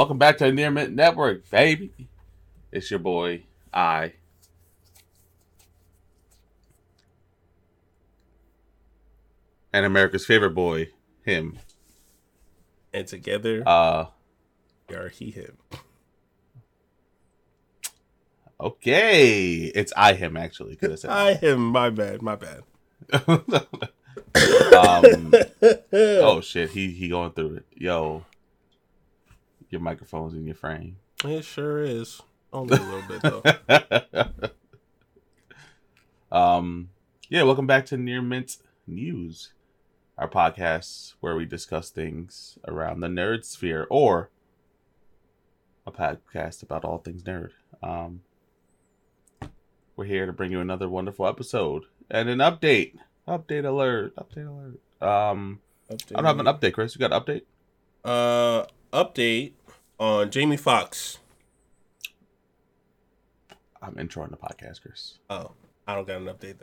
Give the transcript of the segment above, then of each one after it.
Welcome back to the Near Mint Network, baby. It's your boy, I. And America's favorite boy, him. And together, Uh, we are he him. okay, it's I him actually. Could have said. I him. My bad. My bad. um, oh shit, he he going through it. Yo, your microphone's in your frame. It sure is. Only a little bit though. um, yeah, welcome back to Near Mint News, our podcast where we discuss things around the nerd sphere or a podcast about all things nerd. Um, we're here to bring you another wonderful episode and an update. Update alert! Update alert! Um, I don't have an update, Chris. You got an update? Uh, update on Jamie Foxx. I'm introing the podcast, Chris. Oh, I don't got an update.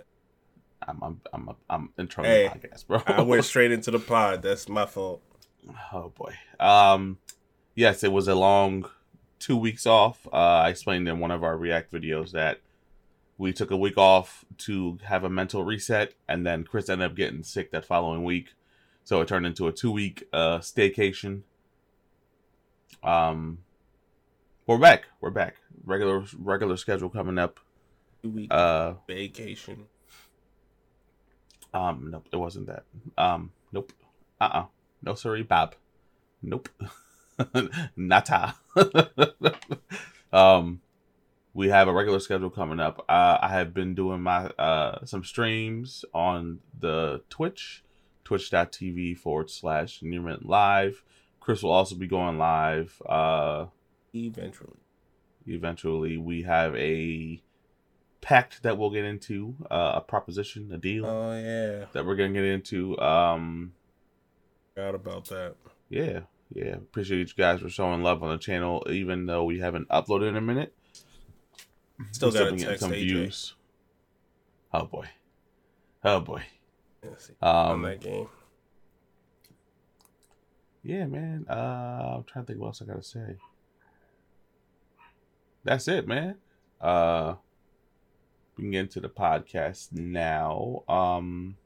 I'm I'm I'm I'm introing Hey, the podcast, bro. I went straight into the pod. That's my fault. Oh boy. Um yes, it was a long two weeks off. Uh I explained in one of our react videos that we took a week off to have a mental reset and then Chris ended up getting sick that following week. So it turned into a two week uh staycation. Um we're back. We're back. Regular regular schedule coming up. Week Uh vacation. Um, nope, it wasn't that. Um, nope. Uh uh No, sorry, Bob. Nope. Nata. um, we have a regular schedule coming up. Uh, I have been doing my uh some streams on the Twitch, twitch.tv forward slash Nearmint Live. Chris will also be going live. Uh, Eventually. eventually, we have a pact that we'll get into, uh, a proposition, a deal Oh yeah, that we're gonna get into. Um, forgot about that. yeah, yeah. Appreciate you guys for showing love on the channel, even though we haven't uploaded in a minute. Still We're got to been text AJ. Oh boy, oh boy. Yeah, see, on Um, that game. Yeah, man. Uh, I'm trying to think what else I gotta say. That's it, man. Uh, we can get into the podcast now. Um,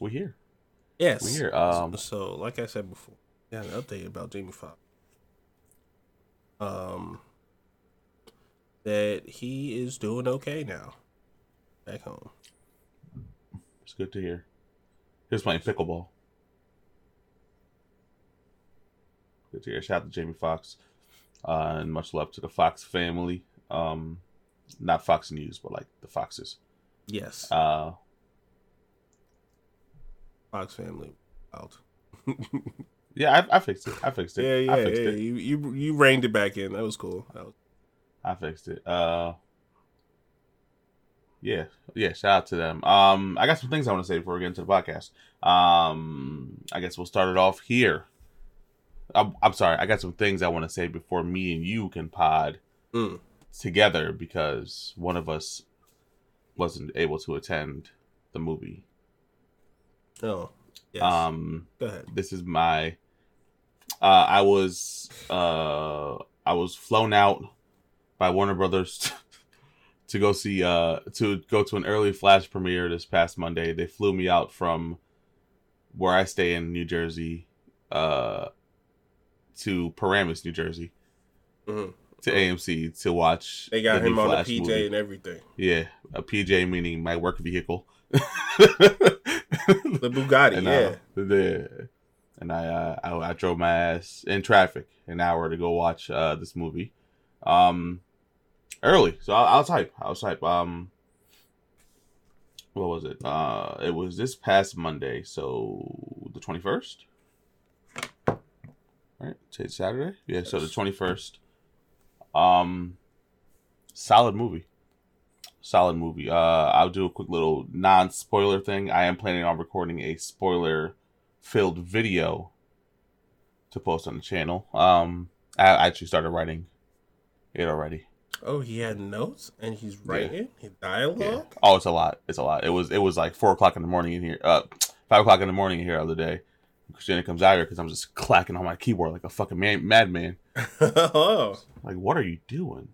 we're here. Yes. We're here. Um, so, like I said before, got an update about Jamie Foxx. Um, that he is doing okay now, back home. It's good to hear. He was playing pickleball. Good to hear. Shout out to Jamie Foxx, Uh, and much love to the Fox family. Um, not Fox News, but like the Foxes. Yes, Uh, Fox family out. yeah, I, I fixed it. I fixed it. yeah, yeah, I fixed yeah. it. You you you reined it back in. That was cool. That was, I fixed it. Uh, yeah, yeah. Shout out to them. Um, I got some things I want to say before we get into the podcast. Um, I guess we'll start it off here. I'm, I'm sorry. I got some things I want to say before me and you can pod Mm. together because one of us wasn't able to attend the movie. oh, yes. Um, Go ahead. this is my uh i was uh i was flown out by warner brothers to go see uh to go to an early flash premiere this past monday they flew me out from where i stay in new jersey uh to paramus new jersey Mhm. to amc to watch They got the him on the Flash PJ movie. and everything. yeah a pj meaning my work vehicle The Bugatti, and, yeah. uh, the, and I, uh, I I drove my ass in traffic an hour to go watch uh, this movie, um, early. So I, I was hype. I was hype. Um, what was it? Uh, it was this past Monday, so the twenty first. Right, today's Saturday. Yeah, so the twenty first. Um, solid movie solid movie. Uh, I'll do a quick little non-spoiler thing. I am planning on recording a spoiler-filled video to post on the channel. Um, I actually started writing it already. Oh, he had notes and he's writing his dialogue. Yeah. Oh, it's a lot. It's a lot. It was it was like four o'clock in the morning in here. Uh, five o'clock in the morning here the other day, Christina comes out here because I'm just clacking on my keyboard like a fucking man, madman. oh, Like, what are you doing?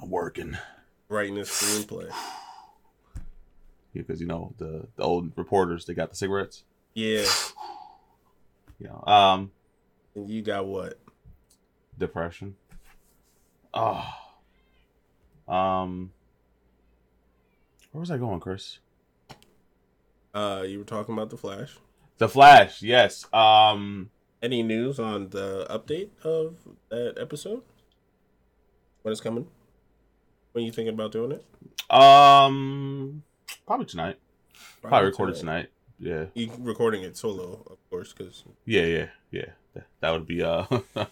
I'm working. writing a screenplay. Because you know the the old reporters they got the cigarettes. Yeah, You know, um, and you got what? depression. Oh. Um. Where was I going, Chris? Uh, you were talking about the Flash. The Flash. Yes. Um. Any news on the update of that episode? When it's coming? When you thinking about doing it? Um. Probably tonight. Probably recorded tonight. Yeah. You recording it solo, of course, because Yeah. Yeah. Yeah. That, that would be. Uh.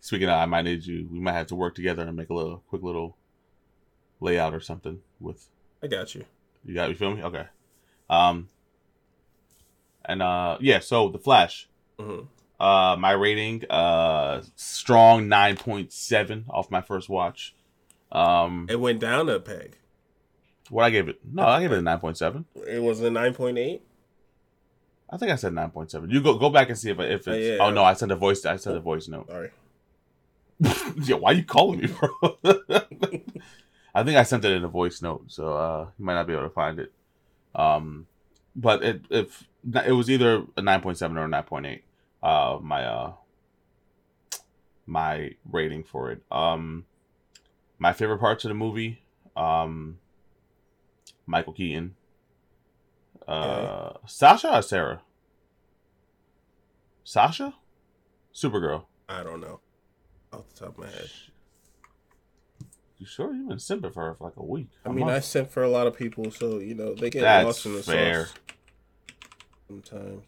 Speaking of, I might need you. We might have to work together and make a little quick little layout or something with I got you. You got you feel me? Okay. Um and uh yeah, so the Flash. hmm Uh my rating, uh strong nine point seven off my first watch. Um It went down a peg. what I gave it no, I gave it a nine point seven. It was a nine point eight. I think I said nine point seven. You go go back and see if if it's Uh, yeah. oh no, I sent a voice I sent a voice note. Sorry. yeah, why you calling me, bro? I think I sent it in a voice note, so uh, you might not be able to find it. Um, but it if it was either a nine point seven or a nine point eight. Uh, my uh, my rating for it. Um, my favorite parts of the movie. Um, Michael Keaton. Uh, Sasha or Sarah? Sasha, Supergirl. I don't know. Off the top of my head. You sure you've been simping for her for like a week? I mean, I sent for a lot of people, so you know they get That's lost in the fair. sauce sometimes.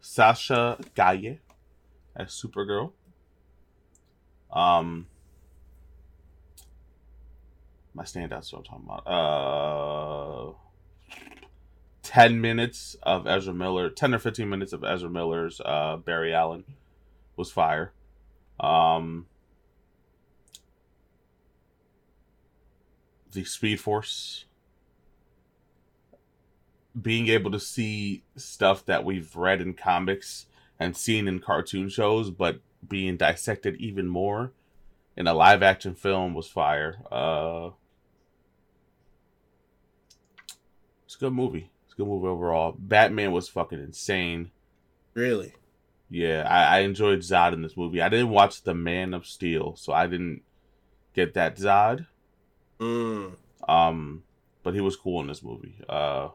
Sasha Calle as Supergirl. Um, my standouts. What I'm talking about. Uh, ten minutes of Ezra Miller. Ten or fifteen minutes of Ezra Miller's uh, Barry Allen was fire. Um, the Speed Force being able to see stuff that we've read in comics and seen in cartoon shows, but being dissected even more in a live action film was fire. Uh, it's a good movie. It's a good movie overall. Batman was fucking insane. Really? Yeah, I, I enjoyed Zod in this movie. I didn't watch The Man of Steel, so I didn't get that Zod. Mm. Um, but he was cool in this movie. Uh,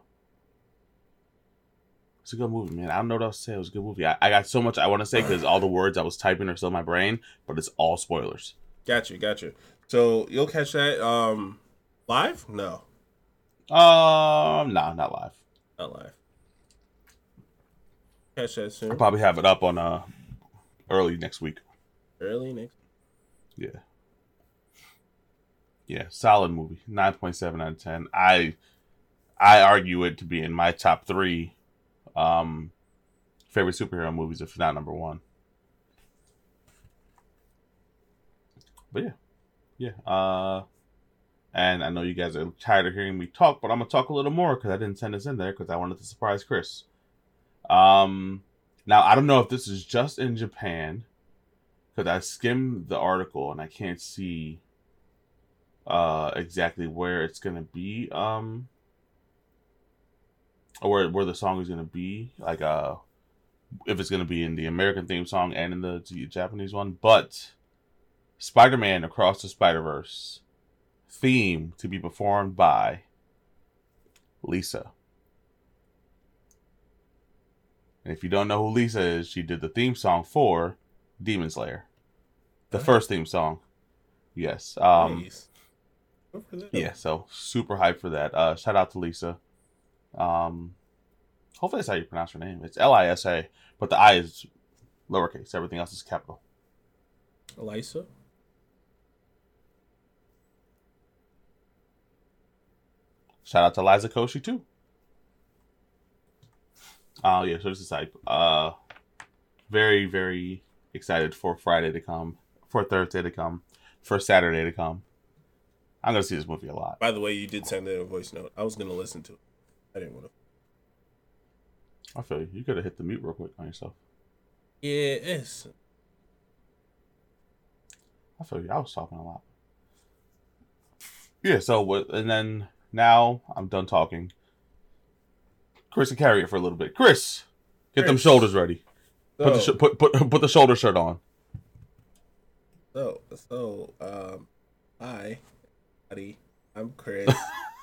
it's a good movie, man. I don't know what else to say. It was a good movie. I, I got so much I want to say because all the words I was typing are still in my brain, but it's all spoilers. Got you, got you. So you'll catch that um live? No, Um, no, not live. not live. Catch that soon. I'll probably have it up on uh early next week. Early next. Yeah. Yeah, solid movie. Nine point seven out of ten. I I argue it to be in my top three um favorite superhero movies, if not number one. But yeah. Yeah. Uh and I know you guys are tired of hearing me talk, but I'm gonna talk a little more because I didn't send this in there because I wanted to surprise Chris. Um now I don't know if this is just in Japan because I skimmed the article and I can't see uh exactly where it's gonna be um or where where the song is gonna be like uh if it's gonna be in the American theme song and in the Japanese one. But Spider-Man Across the Spider-Verse theme to be performed by LiSA. And if you don't know who LiSA is she did the theme song for Demon Slayer. The first theme song. Yes um Nice. Good for them. yeah, so super hyped for that. Uh, shout out to LiSA. Um, hopefully that's how you pronounce her name. It's L I S A, but the I is lowercase. Everything else is capital. Elisa. Shout out to Liza Koshy too. Oh yeah, so this is hype. Uh, very very excited for Friday to come, for Thursday to come, for Saturday to come. I'm gonna see this movie a lot. By the way, you did send in a voice note. I was gonna listen to it. I didn't want to. I feel you. You could have hit the mute real quick on yourself. Yeah, yes. I feel you. I was talking a lot. Yeah. So what? And then now I'm done talking. Chris can carry it for a little bit. Chris, get them shoulders ready. Put the sh- put put put the shoulder shirt on. so, so, um, hi, buddy. I'm Chris.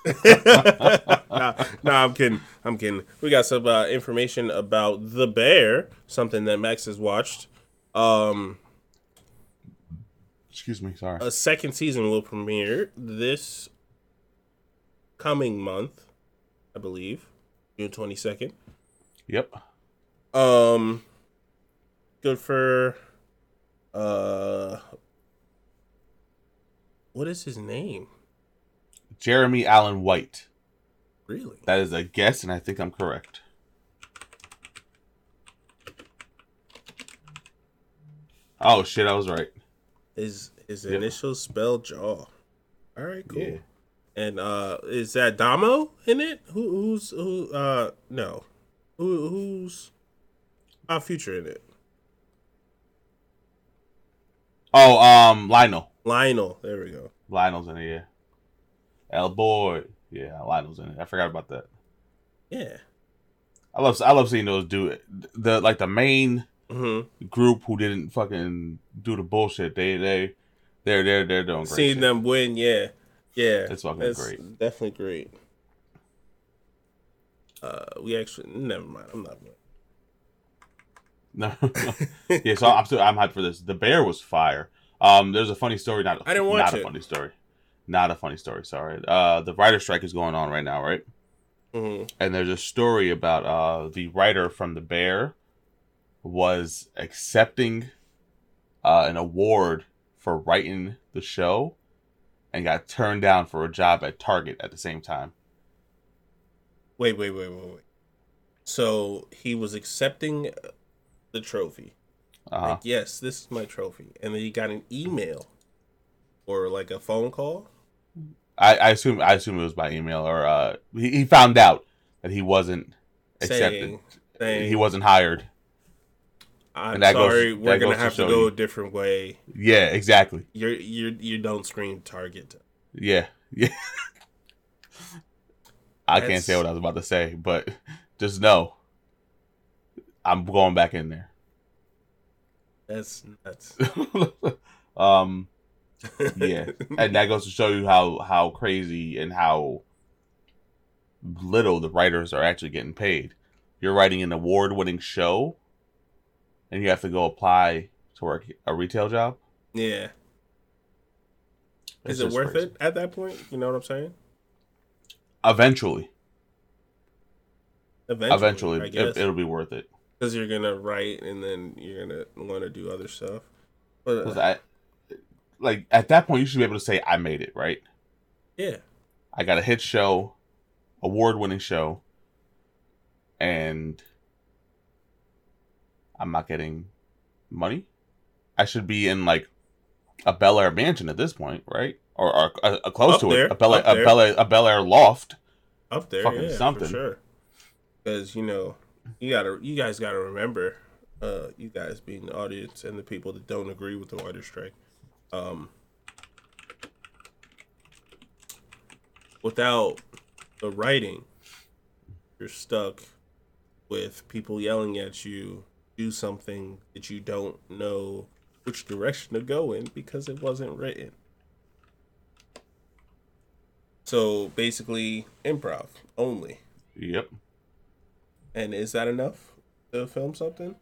nah, nah, I'm kidding. I'm kidding. We got some uh, information about the bear, something that Max has watched. Um, Excuse me. Sorry. a second season will premiere this coming month, I believe, June twenty second. Yep. Um, good for uh, what is his name? Jeremy Allen White. Really? That is a guess, and I think I'm correct. Oh shit! I was right. His his Yep. initials spell jaw. All right, cool. Yeah. And uh, is that Damo in it? Who who's who? Uh, no, who who's our future in it? Oh, um, Lionel. Lionel. There we go. Lionel's in it. Yeah. El boy. Yeah, Lionel's in it. I forgot about that. Yeah. I love I love seeing those do it. The like the main hmm group who didn't fucking do the bullshit. They they they're they're they're doing great. Seeing shit. them win, yeah, yeah, It's fucking That's great. Definitely great. Uh, we actually never mind. I'm not. No. yeah, so I'm still I'm hyped for this. The bear was fire. Um, there's a funny story. Not I didn't watch not it. a funny story. Not a funny story. Sorry. Uh, the writer strike is going on right now, right? hmm And there's a story about uh the writer from the bear was accepting uh an award for writing the show and got turned down for a job at Target at the same time. Wait, wait, wait, wait, wait. So he was accepting the trophy. Uh-huh. Like, yes, this is my trophy, and then he got an email or like a phone call. I, I assume I assume it was by email or uh he, he found out that he wasn't accepted. Saying, he wasn't hired. I'm that goes- sorry, we're gonna goes to have to go you. a different way. Yeah, exactly. You're you you don't scream target. Yeah, yeah. I can't say what I was about to say, but just know I'm going back in there. That's nuts. um, yeah, and that goes to show you how how crazy and how little the writers are actually getting paid. You're writing an award-winning show, and you have to go apply to work a retail job. yeah. It's Is it worth crazy. it at that point? You know what I'm saying? Eventually, Eventually, eventually, I it, it'll be worth it. because you're gonna write and then you're gonna want to do other stuff. But uh, like at that point, you should be able to say, "I made it." Right? yeah, I got a hit show, award-winning show, and I'm not getting money. I should be in like a Bel Air mansion at this point, right? Or, or a, a close Up to there, it, a Bel Air, a. Bel Air, a Bel Air loft. up there, Fucking yeah, something. for sure. Because you know, you gotta, you guys gotta remember, uh, you guys being the audience and the people that don't agree with the writer strike, um, without the writing, you're stuck with people yelling at you, do something that you don't know which direction to go in because it wasn't written. So basically, improv only. Yep. And is that enough to film something?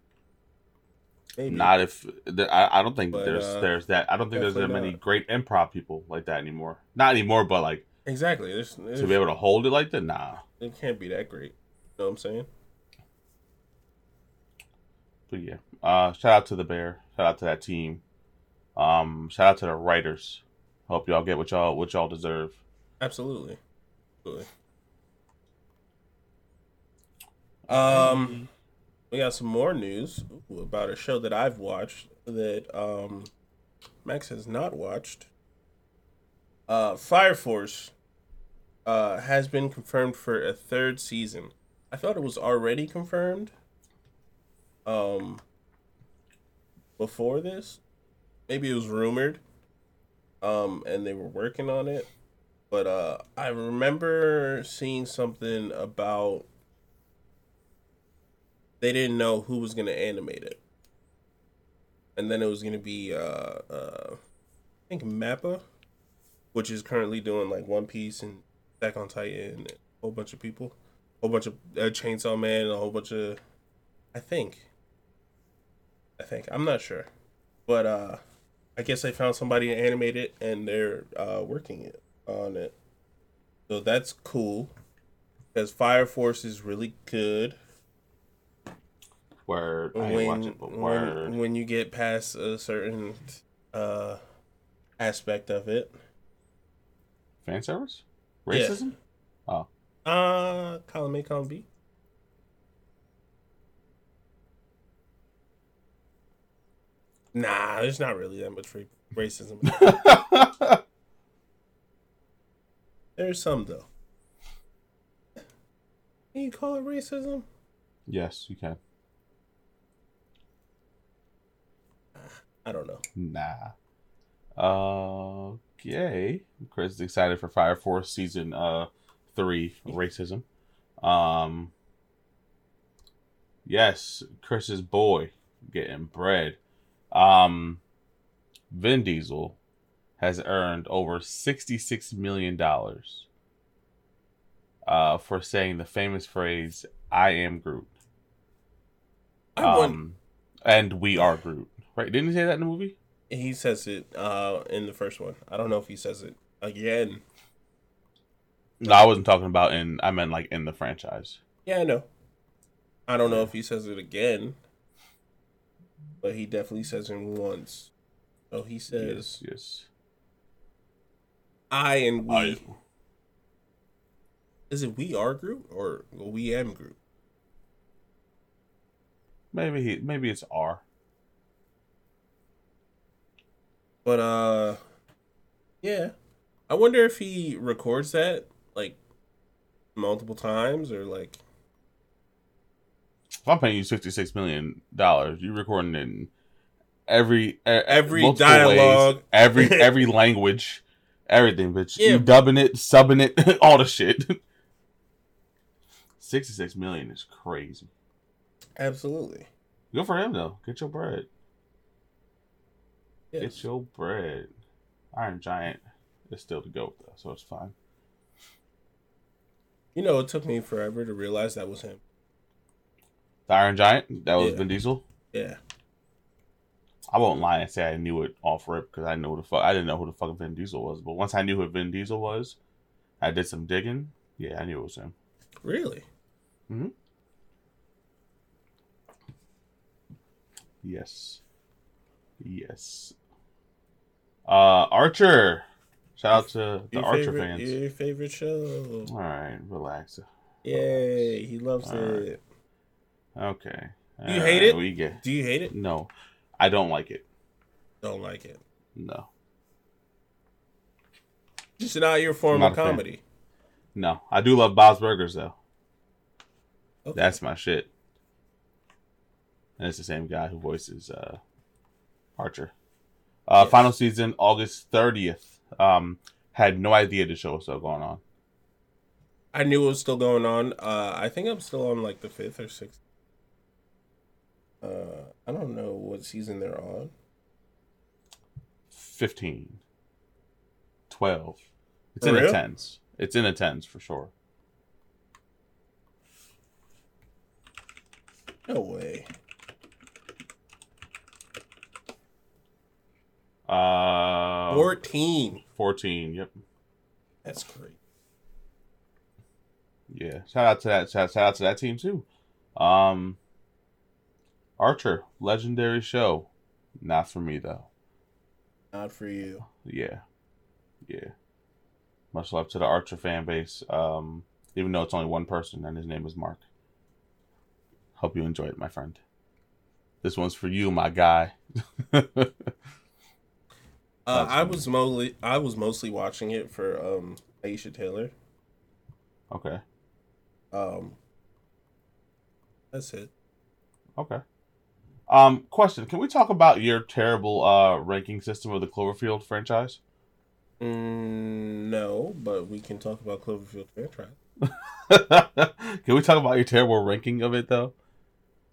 Maybe. Not if I, I don't think But, there's uh, there's that I don't think there's that definitely many not. great improv people like that anymore. Not anymore, but like exactly. There's, there's, to be able to hold it like that, nah. it can't be that great. You know what I'm saying? But yeah, uh, shout out to the Bear. Shout out to that team. Um, shout out to the writers. Hope y'all get what y'all what y'all deserve. Absolutely. Absolutely. Um, we got some more news about a show that I've watched that um Max has not watched. Uh, Fire Force uh has been confirmed for a third season. I thought it was already confirmed. Um, before this, maybe it was rumored. Um, and they were working on it, but uh, I remember seeing something about they didn't know who was gonna animate it, and then it was gonna be uh, uh I think Mappa, which is currently doing like One Piece and Attack on Titan, and a whole bunch of people, a whole bunch of uh, Chainsaw Man, and a whole bunch of, I think. I think I'm not sure, but uh, I guess they found somebody to animate it, and they're uh working it on it. So that's cool, because Fire Force is really good. Word. I didn't watch it, but word. when when you get past a certain uh aspect of it. Fan service? Yeah. Racism? Oh. Uh column A, column B. Nah, there's not really that much racism. There's some though. Can you call it racism? yes, you can. I don't know. Nah. Okay. Chris is excited for Fire Force season uh three racism. Um Yes, Chris's boy getting bread. Um Vin Diesel has earned over sixty-six million dollars uh for saying the famous phrase I am Groot. I. Um and we are Groot. Right? Didn't he say that in the movie? He says it uh in the first one. I don't know if he says it again. No, I wasn't talking about in. I meant like in the franchise. Yeah, I know. I don't know if he says it again, but he definitely says it once. So he says, Yes, yes. "I and we." I- Is it we are group or we am group? maybe he. Maybe it's R. But uh, yeah. I wonder if he records that like multiple times or like If I'm paying you sixty six million dollars, you recording it in every Every dialogue. ways, every every language, everything, bitch. Yeah. You dubbing it, subbing it, all the shit. Sixty six million is crazy. absolutely. Good for him though. Get your bread. Yes. Get your bread. Iron Giant is still the goat though, so it's fine. You know, it took me forever to realize that was him. The Iron Giant, that was Yeah. Vin Diesel. Yeah. I won't lie and say I knew it off rip because I know who the fuck I didn't know who the fuck Vin Diesel was. But once I knew who Vin Diesel was, I did some digging. Yeah, I knew it was him. Really? Hmm. Yes, yes. Uh, Archer. Shout out to the Your Archer favorite, fans. Your favorite show. All right, relax. Yay, he loves All it. right. Okay. Do you hate it? We get Do you hate it? no. I don't like it. Don't like it. No, Just not your form Not of a fan. comedy. no. I do love Bob's Burgers though. Okay. That's my shit. And it's the same guy who voices uh, Archer. Uh, Yes. Final season, August 30th. Um, had no idea the show was still going on. I knew it was still going on. Uh, I think I'm still on like the fifth or sixth. Uh, I don't know what season they're on. 15. 12. It's For in the real? tens. It's in the tens for sure. No way. Uh, Fourteen. 14. Yep. That's great. Yeah. Shout out to that. Shout, shout out to that team too. Um, Archer, legendary show. Not for me though. Not for you. Yeah. Yeah. Much love to the Archer fan base. Um, even though it's only one person and his name is Mark. Hope you enjoy it, my friend. This one's for you, my guy. Uh, I was mostly I was mostly watching it for um Aisha Tyler. okay. Um, That's it. Okay. Um, question: Can we talk about your terrible uh ranking system of the Cloverfield franchise? Mm, no, but we can talk about Cloverfield franchise. can we talk about your terrible ranking of it though?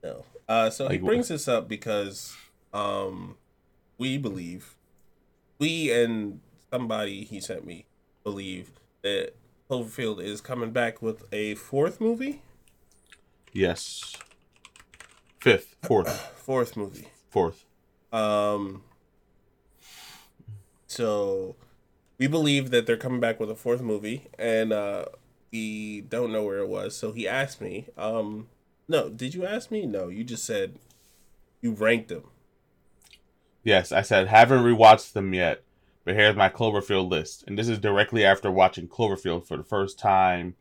No. Uh, so Like he brings this up because um, we believe, we and somebody he sent me believe that Cloverfield is coming back with a fourth movie. Yes. Fifth, fourth, Fourth movie. fourth. Um. So, we believe that they're coming back with a fourth movie, and uh, we don't know where it was. So he asked me. Um, no, did you ask me? No, you just said you ranked them. Yes, I said haven't rewatched them yet, but here's my Cloverfield list, and this is directly after watching Cloverfield for the first time,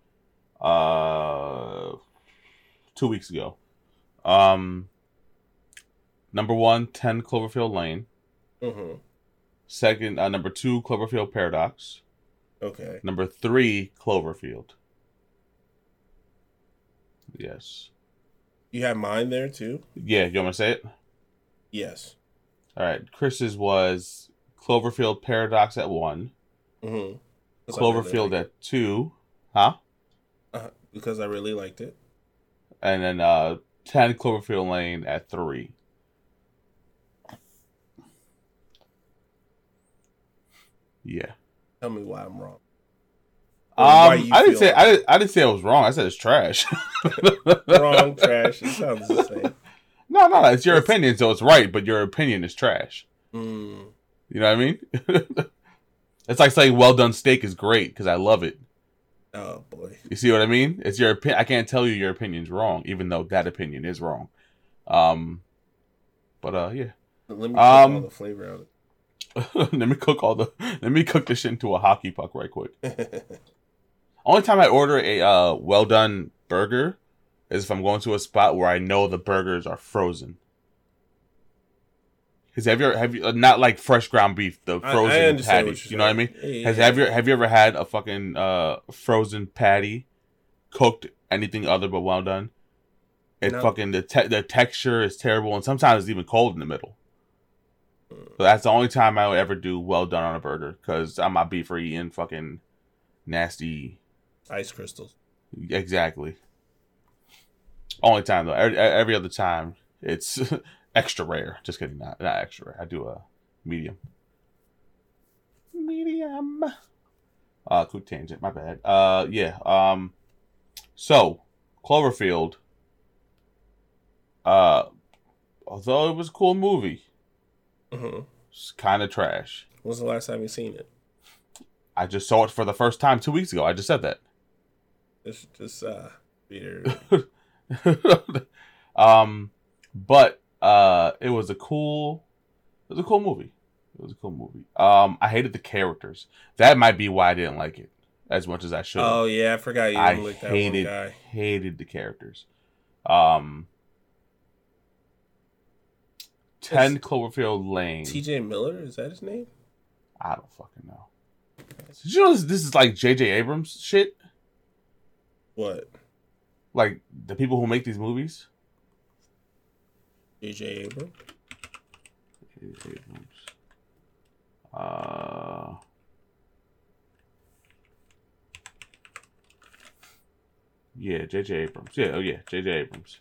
uh, two weeks ago. Um, number one, 10 Cloverfield Lane. Mm-hmm. Second, uh, number two, Cloverfield Paradox. Okay. Number three, Cloverfield. Yes. You have mine there too. Yeah, you want me to say it? Yes. All right. Chris's was Cloverfield Paradox at one, Mm-hmm. Cloverfield at two, huh? uh, because I really liked it. And then uh, 10 Cloverfield Lane at three. Yeah. Tell me why I'm wrong. Or Um, I didn't say I didn't, I didn't say I was wrong. I said it's trash. wrong, trash. It sounds the same. No, no, it's your It's- opinion, so it's right, but your opinion is trash. Mm, You know what I mean? it's like saying well done steak is great because I love it. oh boy. You see what I mean? It's your opinion. I can't tell you your opinion's wrong, even though that opinion is wrong. Um, but uh, yeah. Let me put Um, all the flavor out of it. let me cook all the. Let me cook this shit into a hockey puck right quick. Only time I order a uh, well done burger is if I'm going to a spot where I know the burgers are frozen. Because have you ever, have you uh, not like fresh ground beef, the I- I frozen what patties? you're You know what I mean? Yeah, Has have you have you ever had a fucking uh frozen patty cooked anything other but well done? It No. fucking the te- the texture is terrible and sometimes it's even cold in the middle. So that's the only time I would ever do well done on a burger because I'm not beef for eating fucking nasty. Ice crystals. Exactly. Only time though. Every, every other time it's extra rare. Just kidding, not not extra rare. I do a medium. Medium. Uh, quick tangent. My bad. Uh, yeah. Um, so Cloverfield. Uh, although it was a cool movie, hmm it's kind of trash. When's the last time you seen it? I just saw it for the first time two weeks ago. I just said that. Just, just uh, Peter. um, but uh, it was a cool, it was a cool movie. It was a cool movie. Um, I hated the characters. That might be why I didn't like it as much as I should. oh yeah, I forgot you I didn't like that one hated hated the characters. Um, Ten Cloverfield Lane. T.J. Miller is that his name? I don't fucking know. Did you know this, this is like J.J. Abrams shit? What? Like the people who make these movies. J.J. Abrams. J.J. Abrams. Uh, yeah, J.J. Abrams. Yeah, oh yeah, J.J. Abrams.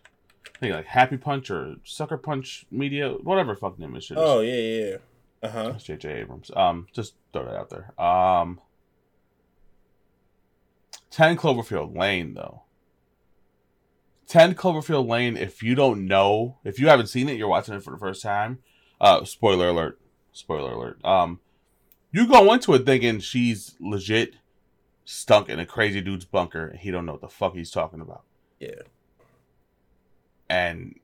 I think like Happy Punch or Sucker Punch Media, whatever fuck name shit is. Oh yeah, yeah. yeah. Uh huh. That's J.J. Abrams. Um, just throw that out there. Um, Ten Cloverfield Lane though. Ten Cloverfield Lane. If you don't know, if you haven't seen it, you're watching it for the first time. Uh, spoiler alert. Spoiler alert. Um, you go into it thinking she's legit stunk in a crazy dude's bunker, and he don't know what the fuck he's talking about Yeah. and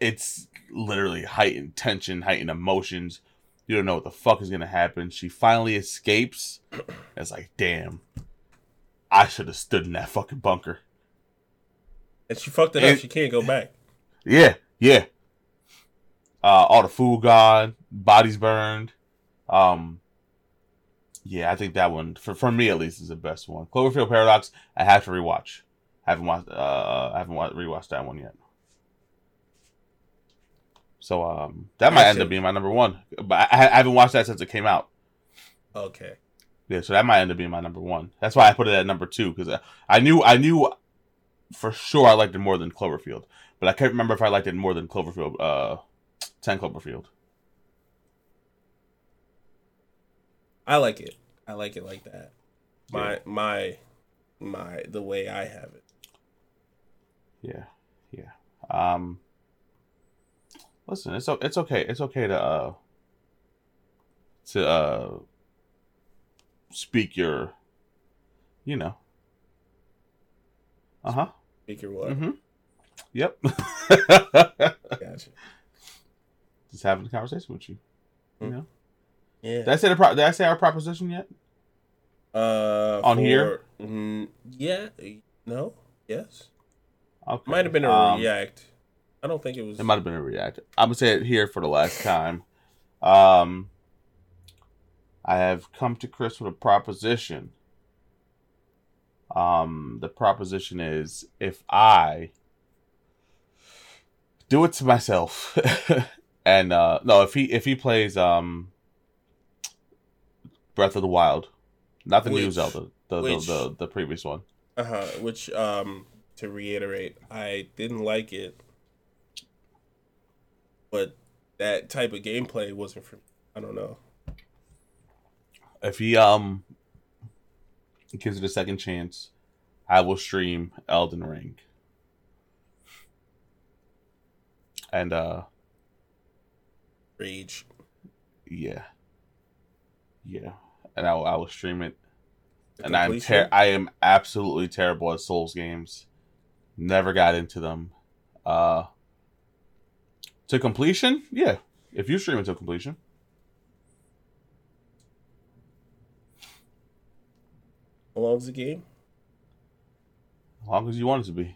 it's literally heightened tension, heightened emotions. You don't know what the fuck is gonna happen. She finally escapes. It's like, damn, I should have stood in that fucking bunker. And she fucked it And- up. She can't go back. Yeah, yeah. Uh, all the food gone, bodies burned. Um, yeah, I think that one for for me at least is the best one. Cloverfield Paradox. I have to rewatch. I Haven't watched. Uh, I haven't wa- rewatched that one yet. So um, that might end up being my number one. But I, I haven't watched that since it came out. Okay. Yeah, so that might end up being my number one. That's why I put it at number two because I, I knew I knew for sure I liked it more than Cloverfield, but I can't remember if I liked it more than Cloverfield. Uh, Ten Cloverfield. I like it. I like it like that. My my my the way I have it. Yeah, yeah. Um, listen, it's it's okay. It's okay to uh to uh speak your, you know. Uh huh. Speaker what? Mm-hmm. Yep. Gotcha. Just having a conversation with you. You Mm. know. Yeah. Did I say the pro- Did I say our proposition yet? uh On here? Mm, yeah. No. Yes. Okay. Might have been a Um, react. I don't think it was. It might have been a react. I'm gonna say it here for the last time. Um, I have come to Chris with a proposition. Um, the proposition is if I do it to myself, and uh, no, if he if he plays um, Breath of the Wild, not the new Which- Zelda, the the, which- the the previous one. Uh huh. Which um to reiterate, I didn't like it, but that type of gameplay wasn't for. me. I don't know. if he um gives it a second chance, I will stream Elden Ring. And uh Rage. yeah. Yeah. And I will, I will stream it. The and I'm ter- I am absolutely terrible at Souls games. Never got into them. Uh to completion? Yeah. If you stream it to completion. How long's the game? As long as you want it to be.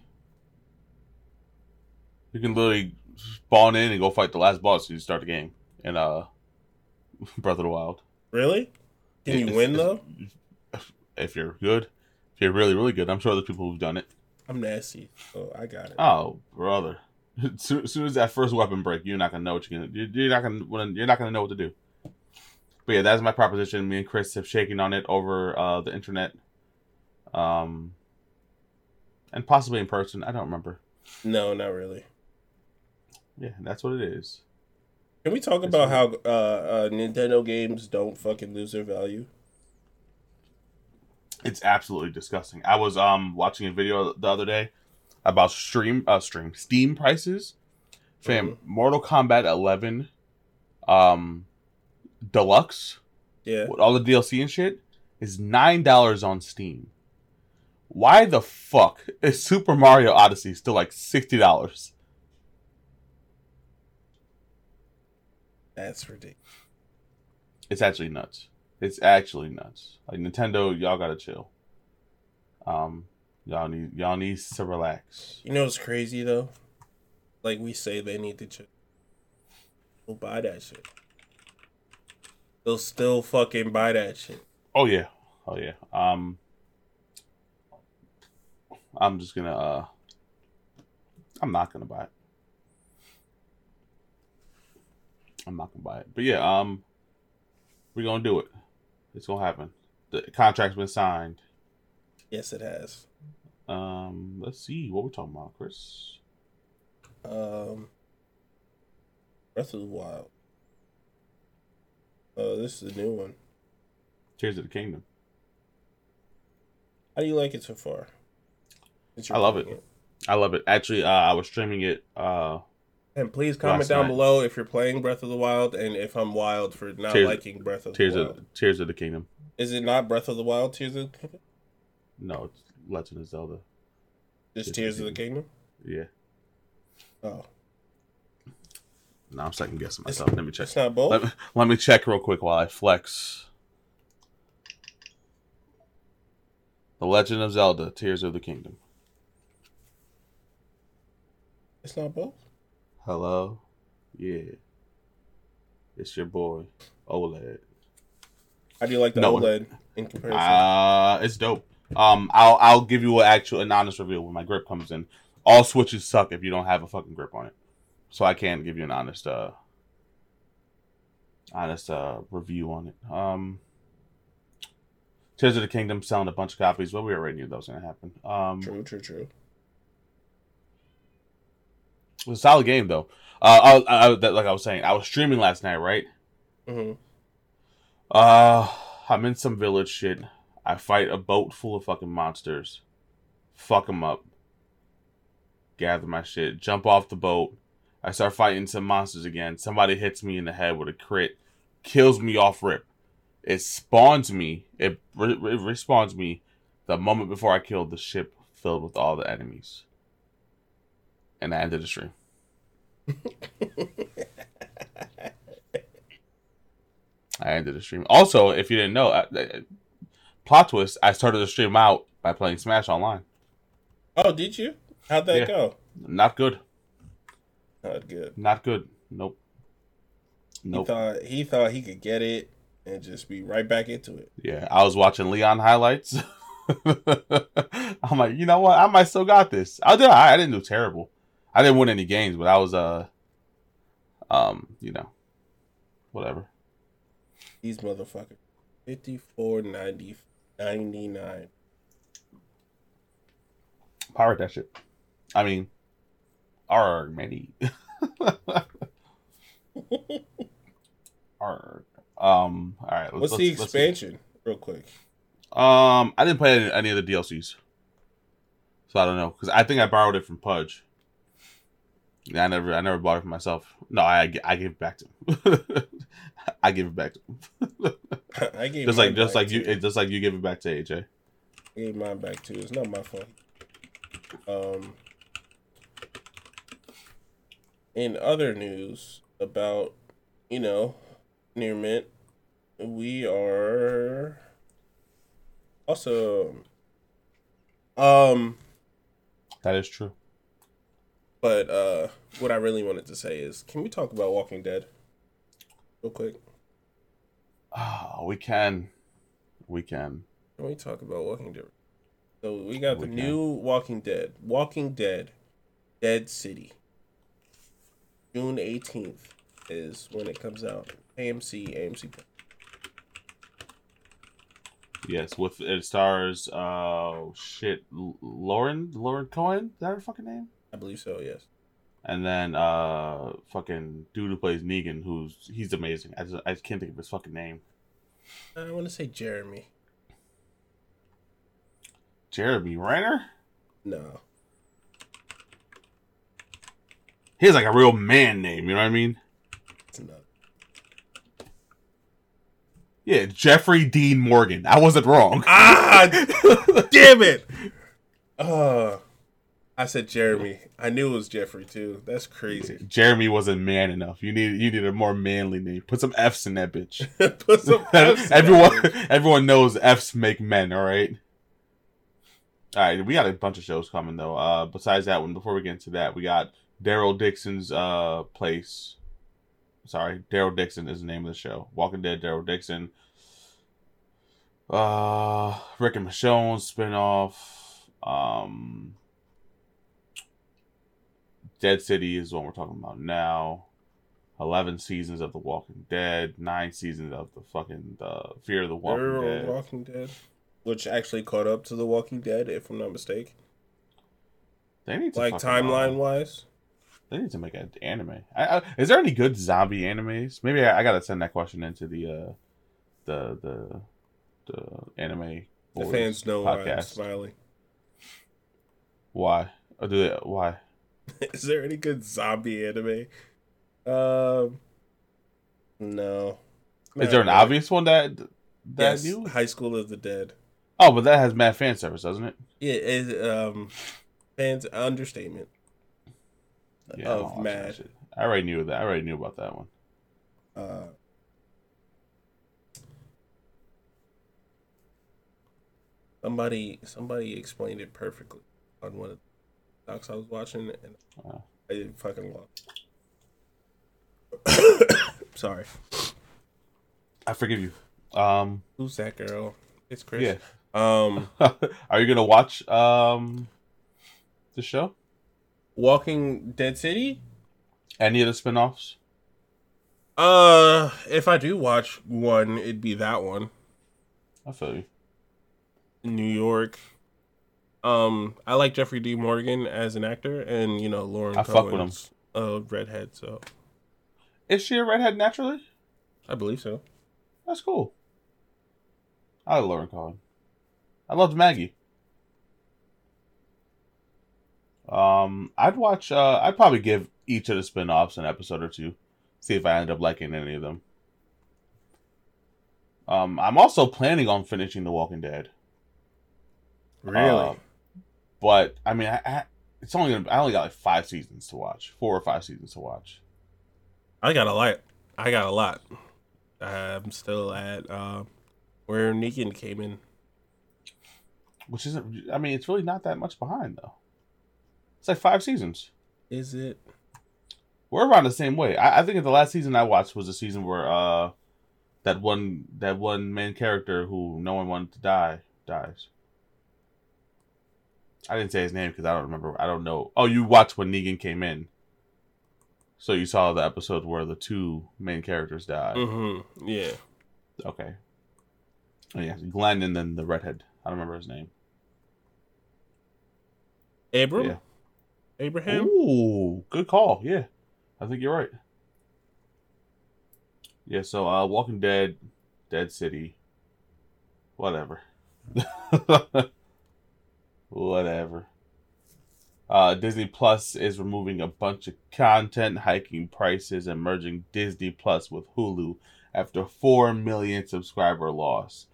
You can literally spawn in and go fight the last boss you start the game in uh Breath of the Wild. Really? Can you win though? If you're good. If you're really, really good. I'm sure there's people who've done it. I'm nasty. Oh, I got it. Oh, brother. As soon, as soon as that first weapon break, you're not gonna know what you're gonna. You're, not gonna. You're not gonna know what to do. But yeah, that's my proposition. Me and Chris have shaken on it over uh, the internet, um, and possibly in person. I don't remember. No, not really. Yeah, that's what it is. Can we talk That's about how uh, uh, Nintendo games don't fucking lose their value? It's absolutely disgusting. I was um watching a video the other day about stream uh stream Steam prices. Fam, Mhm. Mortal Kombat 11 um deluxe Yeah. with all the DLC and shit is $9 on Steam. Why the fuck is Super Mario Odyssey still like $60? That's ridiculous. It's actually nuts. It's actually nuts. Like Nintendo, y'all gotta chill. Um, y'all need y'all need to relax. You know what's crazy though? Like we say they need to ch- They'll buy that shit. They'll still fucking buy that shit. Oh yeah, oh yeah. Um, I'm just gonna. uh I'm not gonna buy it. I'm not gonna buy it. But yeah, um, we're gonna do it. It's gonna happen. The contract's been signed. Yes, it has. Um, let's see what we're talking about, Chris. Um, Breath of the Wild. Oh, this is a new one. Tears of the Kingdom. How do you like it so far? I love playing it. I love it. Actually, uh, I was streaming it. Uh, And please comment down night. below if you're playing Breath of the Wild and if I'm wild for not Tears- liking Breath of Tears the Wild. of Tears of the Kingdom. Is it not Breath of the Wild? Tears of the Kingdom? No, it's Legend of Zelda. Just Tears Tears of the Kingdom? Yeah. Oh, No, I'm second guessing It's- myself. Let me check. it's not both. Let me, let me check real quick while I flex. The Legend of Zelda: Tears of the Kingdom. It's not both. Hello, yeah, it's your boy OLED. How do you like the No. OLED in comparison? Uh it's dope. Um, I'll I'll give you an actual an honest review when my grip comes in. All switches suck if you don't have a fucking grip on it, so I can't give you an honest uh honest uh review on it. Um, Tears of the Kingdom selling a bunch of copies. Well, we already knew that was gonna happen. Um, True, true, true. It was a solid game though. Uh, I, I, that, like I was saying, I was streaming last night, right? hmm Uh, I'm in some village shit. I fight a boat full of fucking monsters. Fuck them up. Gather my shit. Jump off the boat. I start fighting some monsters again. Somebody hits me in the head with a crit. Kills me off rip. It spawns me. It, re- it respawns me the moment before I killed the ship filled with all the enemies. And I ended the stream. I ended the stream. Also, if you didn't know, I, I, plot twist, I started the stream out by playing Smash Online. Oh, did you? How'd that Yeah. go? Not good. Not good. Not good. Nope. He Nope. thought he thought he could get it and just be right back into it. Yeah, I was watching Leon highlights. I'm like, you know what? I might still got this. I did. I didn't do terrible. I didn't win any games, but I was uh, um, you know, whatever. These motherfuckers. 54 90 99. Pirate that shit. I mean, are many. Arg. Um. All right. What's let's- the let's- let's see. expansion? Real quick. Um, I didn't play any, any of the DLCs, so I don't know because I think I borrowed it from Pudge. Yeah, I never, I never bought it for myself. No, I, I gave it back to him. I give it back to him. I gave it back. just like, just like you, too. just like you gave it back to AJ. I gave mine back too. It's not my fault. Um. In other news about, you know, near mint, we are also, um, That is true. But uh, what I really wanted to say is, can we talk about Walking Dead, real quick? Oh, we can, we can. Can we talk about Walking Dead? So we got We the can. new Walking Dead, Walking Dead, Dead City. June eighteenth is when it comes out. AMC, AMC. Yes, with it stars. Uh, shit, Lauren, Lauren Cohan. Is that her fucking name? I believe so. Yes. And then uh, fucking dude who plays Negan, who's he's amazing. I just, I just can't think of his fucking name. I want to say Jeremy. Jeremy Renner. No. He has like a real man name. You know what I mean? It's not. Yeah, Jeffrey Dean Morgan. I wasn't wrong. Ah, damn it. Uh, I said Jeremy. I knew it was Jeffrey too. That's crazy. Jeremy wasn't man enough. You need you need a more manly name. Put some F's in that bitch. Put some F's everyone everyone knows F's make men. All right. All right, we got a bunch of shows coming though. Uh, besides that one, before we get into that, we got Daryl Dixon's uh place. Sorry, Daryl Dixon is the name of the show. Walking Dead, Daryl Dixon. Uh, Rick and Michonne spinoff. Um, Dead City is what we're talking about now. Eleven seasons of The Walking Dead. Nine seasons of the fucking uh, Fear of the Walking They're Dead. Walking Dead, which actually caught up to The Walking Dead, if I'm not mistaken. They need to Like timeline uh, wise. They need to make an anime. I, I, is there any good zombie animes? Maybe I, I gotta send that question into the uh, the the the anime. The fans know why I'm smiling. Why? Or do they, why? Is there any good zombie anime? Um, no. Is there an obvious one that that Yes, you? High School of the Dead. Oh, but that has mad fan service, doesn't it? Yeah, it, um, fans understatement Yeah, of Mad. I already knew that. I already knew about that one. Uh, somebody somebody explained it perfectly on one of the I was watching, and Wow. I didn't fucking lost. Sorry, I forgive you. Um, who's that girl? It's Chris. yeah, Um, Are you gonna watch um the show? Walking Dead City. Any of the spin-offs? Uh, if I do watch one, it'd be that one. I feel you. New York. Um, I like Jeffrey D. Morgan as an actor, and you know Lauren. I fuck with him. Cohan's A redhead, so Is she a redhead naturally? I believe so. That's cool. I like Lauren Cohan. I loved Maggie. Um, I'd watch. Uh, I'd probably give each of the spin-offs an episode or two, see if I end up liking any of them. Um, I'm also planning on finishing The Walking Dead. Really? Uh, but I mean, I, I, it's only gonna. I only got like five seasons to watch, four or five seasons to watch. I got a lot. I got a lot. I'm still at uh, where Negan came in. Which isn't. I mean, it's really not that much behind though. It's like five seasons. Is it? We're around the same way. I, I think the last season I watched was a season where uh that one that one main character who no one wanted to die dies. I didn't say his name because I don't remember. I don't know. Oh, you watched when Negan came in, so you saw the episode where the two main characters died. Mm-hmm. Yeah. Okay. Oh, yeah, Glenn and then the redhead. I don't remember his name. Abram. Yeah. Abraham. Ooh, good call. Yeah, I think you're right. Yeah, so uh, Walking Dead, Dead City, whatever, whatever. Uh, Disney Plus is removing a bunch of content, hiking prices, and merging Disney Plus with Hulu after four million subscriber loss.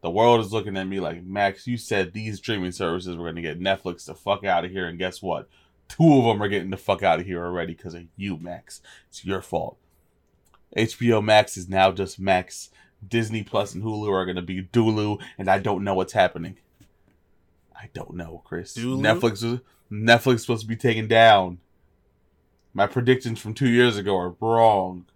The world is looking at me like Max. You said these streaming services were going to get Netflix the fuck out of here, and guess what? Two of them are getting the fuck out of here already because of you, Max. It's your fault. HBO Max is now just Max. Disney Plus and Hulu are going to be Dulu, and I don't know what's happening. I don't know, Chris. Dulu? Netflix was Netflix supposed to be taken down. My predictions from two years ago are wrong.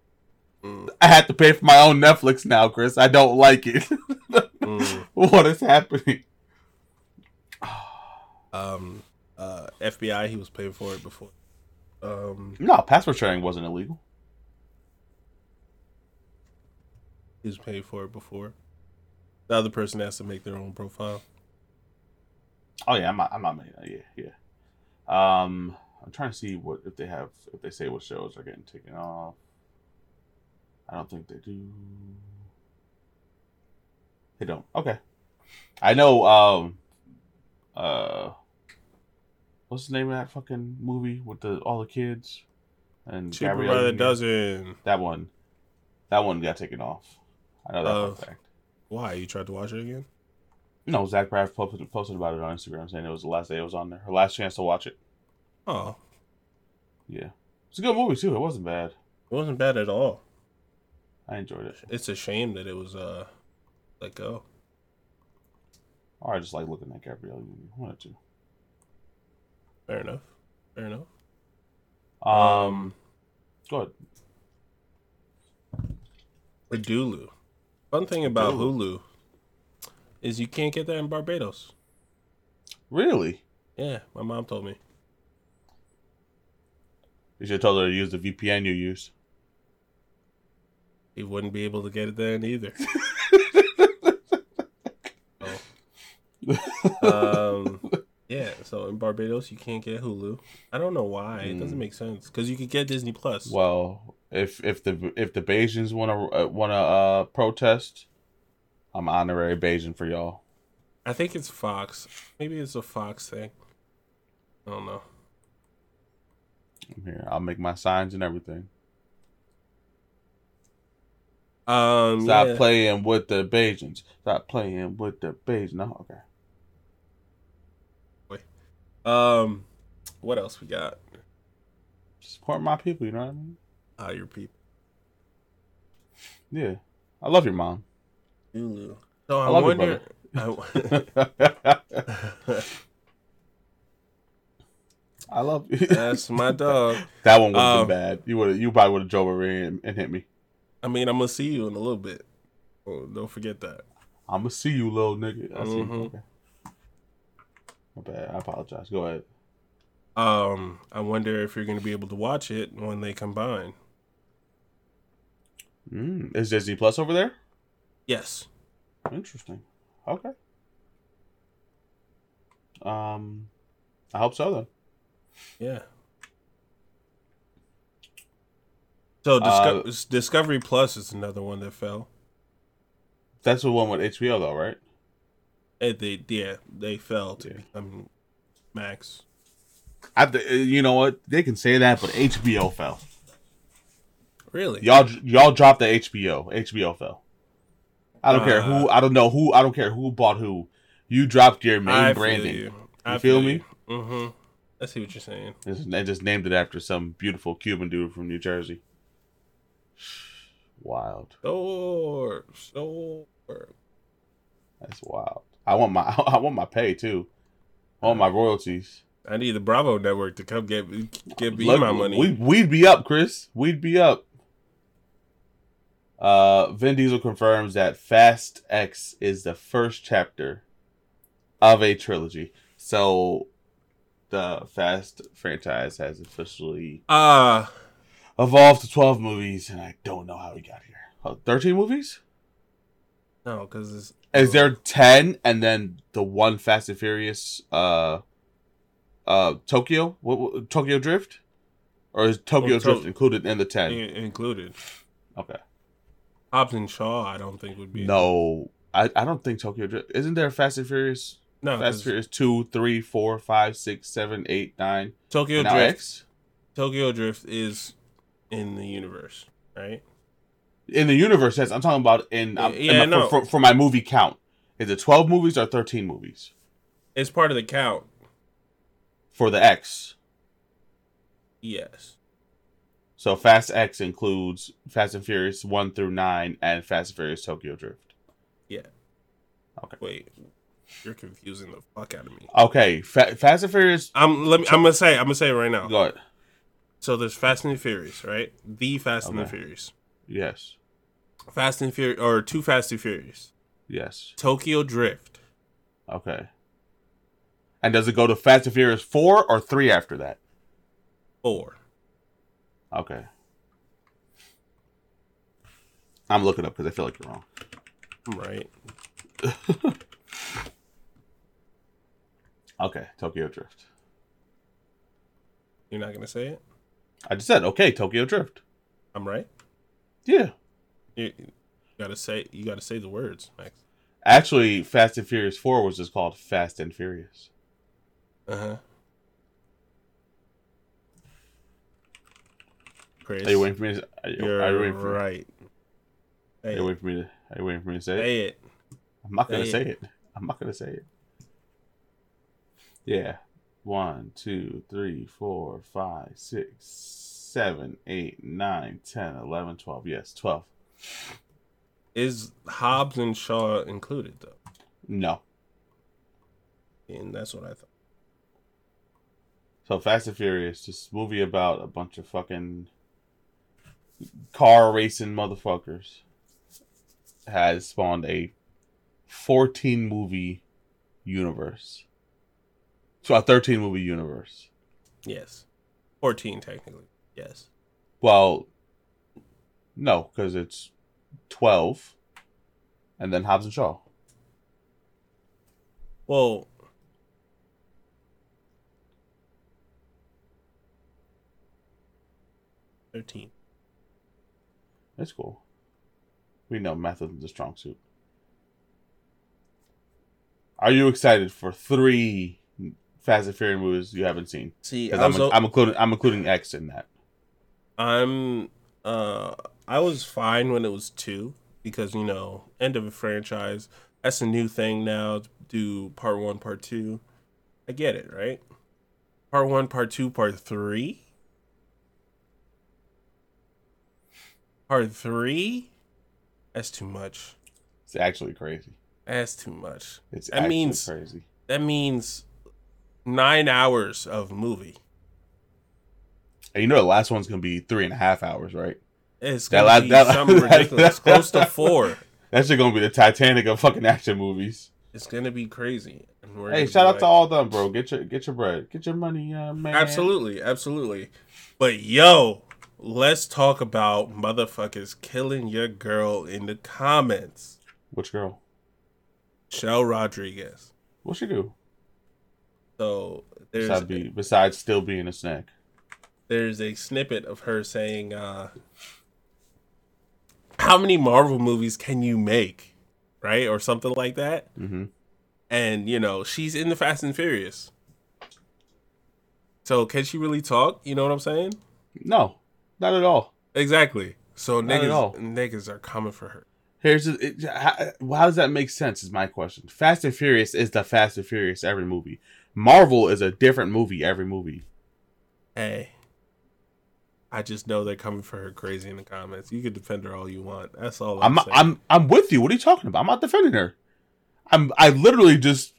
Mm, I had to pay for my own Netflix now, Chris. I don't like it. mm. what is happening? Um. Uh. FBI. He was paying for it before. Um. No, password sharing wasn't illegal. He was paying for it before. The other person has to make their own profile. Oh yeah, I'm not. I'm not making that. Yeah, yeah. Um, I'm trying to see what if they have if they say what shows are getting taken off. I don't think they do. They don't. Okay. I know. Um. Uh. What's the name of that fucking movie with the all the kids and Cheaper Gabrielle by the dozen. That one. That one got taken off. I know that for fact. Why you tried to watch it again? No, Zach Braff posted, posted about it on Instagram saying it was the last day it was on there. Her last chance to watch it. Oh, Yeah. It's a good movie too. It wasn't bad. it wasn't bad at all. I enjoyed it. It's a shame that it was uh let go. Or I just like looking at Gabrielle Union. One or two. Fair enough. Fair enough. Um, go ahead. With Dulu. Fun thing about. Hulu is you can't get that in Barbados. Really? Yeah, my mom told me. You should have told her to use the VPN you use. He wouldn't be able to get it then either. Oh. um, yeah, so in Barbados you can't get Hulu. I don't know why. It doesn't Mm. make sense because you could get Disney Plus. well, if if the if the Bajans want to uh, want to uh, protest, I'm honorary Bajan for y'all. I think it's Fox. Maybe it's a Fox thing. I don't know. I'm here. I'll make my signs and everything. Um, Stop yeah. playing with the Bajans. Stop playing with the Bajans. No, okay. Um, what else we got? Support my people. You know what I mean? Ah, your people. Yeah. I love your mom. Hulu. So I, I love you, wonder. I love you. That's my dog. that one would have Um, been bad. You would you probably would have drove over here and, and hit me. I mean, I'm gonna see you in a little bit. Oh, don't forget that. I'm gonna see you, little nigga. I see. you. Mhm. Okay. My bad. I apologize. Go ahead. Um, I wonder if you're going to be able to watch it when they combine. Mm. Is Disney Plus over there? Yes. Interesting. Okay. Um, I hope so then. Yeah. So Uh, Discovery Plus is another one that fell. That's the one with HBO though, right? Eh, they yeah they fell to Yeah. become Max. I, you know what? They can say that, but HBO fell. Really? Y'all, y'all dropped the HBO. HBO fell. I don't care who. Uh, I don't know who. I don't care who bought who. You dropped your main I branding. Feel you. I feel me? Mm-hmm. I see what you're saying. They just named it after some beautiful Cuban dude from New Jersey. Wild. Sure, sure. That's wild. I want my. I want my pay too. All my royalties. I need the Bravo Network to come get get me Look, my money. We, we'd be up, Chris. We'd be up. Uh, Vin Diesel confirms that Fast X is the first chapter of a trilogy. So, the Fast franchise has officially uh evolved to 12 movies, and I don't know how we got here. Oh, 13 movies? no, because it's Is there 10 and then the one Fast and Furious uh uh Tokyo? What, what Tokyo Drift? Or is Tokyo To- Drift included in the 10? in- included. Okay. Hobbs and Shaw, I don't think would be No, I, I don't think Tokyo Drift. Isn't there Fast and Furious? no. Fast and Furious 2, 3, 4, 5, 6, 7, 8, 9. Tokyo Drift. X? Tokyo Drift is in the universe, right? In the universe, yes. I'm talking about in, in Yeah, my- no. for, for, for my movie count. Is it 12 movies or 13 movies? It's part of the count. For the X. Yes. So Fast X includes Fast and Furious 1 through 9 and Fast and Furious Tokyo Drift. Yeah. Okay. Wait, you're confusing the fuck out of me. Okay, Fa- Fast and Furious. I'm let me. I'm gonna say. I'm gonna say it right now. Go ahead. So there's Fast and the Furious, right? The Fast and the Furious. Yes. Fast and Furious, or Too Fast and Furious. Yes. Tokyo Drift. Okay. And does it go to Fast and Furious 4 or 3 after that? Four. Okay. I'm looking up because I feel like you're wrong. I'm right. Okay, Tokyo Drift. You're not gonna say it. I just said, okay, Tokyo Drift. I'm right. Yeah. You, you gotta say. You gotta say the words, Max. Actually, Fast and Furious 4 was just called Fast and Furious. Uh huh. Chris, Are you waiting for me to, are you, you're are you waiting for, right. are you it. waiting for me to, are you waiting for me to say it? Say it. I'm not gonna Say say it. it. I'm not gonna say it. Yeah. One, two, three, four, five, six, seven, eight, nine, ten, eleven, twelve. Yes, twelve. Is Hobbs and Shaw included though? No. And that's what I thought. So Fast and Furious, this movie about a bunch of fucking car racing motherfuckers, has spawned a 14 movie universe. So a 13 movie universe. Yes. 14 technically. Yes. Well, no, because it's 12, and then Hobbs and Shaw. Well, thirteen. That's cool. We know math isn't the strong suit. Are you excited for three Fast and Furious movies you haven't seen? See, I'm, I'm including I'm including X in that. I'm uh I was fine when it was two because you know end of a franchise. That's a new thing now. Do part one, part two. I get it, right? Part one, part two, part three. Part three. That's too much. It's actually crazy. That's too much. It's That actually means- crazy. That means nine hours of movie. And you know the last one's gonna be three and a half hours, right? It's That gonna be that something that- ridiculous, close to four. That's just gonna be the Titanic of fucking action movies. It's gonna be crazy. Hey, shout out like- to all them, bro. Get your get your bread, get your money, uh, man. Absolutely, absolutely. But yo, let's talk about motherfuckers killing your girl in the comments. Which girl? Shell Rodriguez. What she do? So there's Besides, be, besides still being a snack. there's a snippet of her saying, uh, "How many Marvel movies can you make?" Right, or something like that. Mm-hmm. And you know she's in the Fast and Furious. So can she really talk? You know what I'm saying? No, not at all. Exactly. So Not niggas, niggas are coming for her. Here's it, how, how does that make sense? Is my question. Fast and Furious is the Fast and Furious every movie. Marvel is a different movie every movie. Hey, I just know they're coming for her crazy in the comments. You can defend her all you want. That's all I'm, I'm saying. I'm I'm with you. What are you talking about? I'm not defending her. I'm I literally just.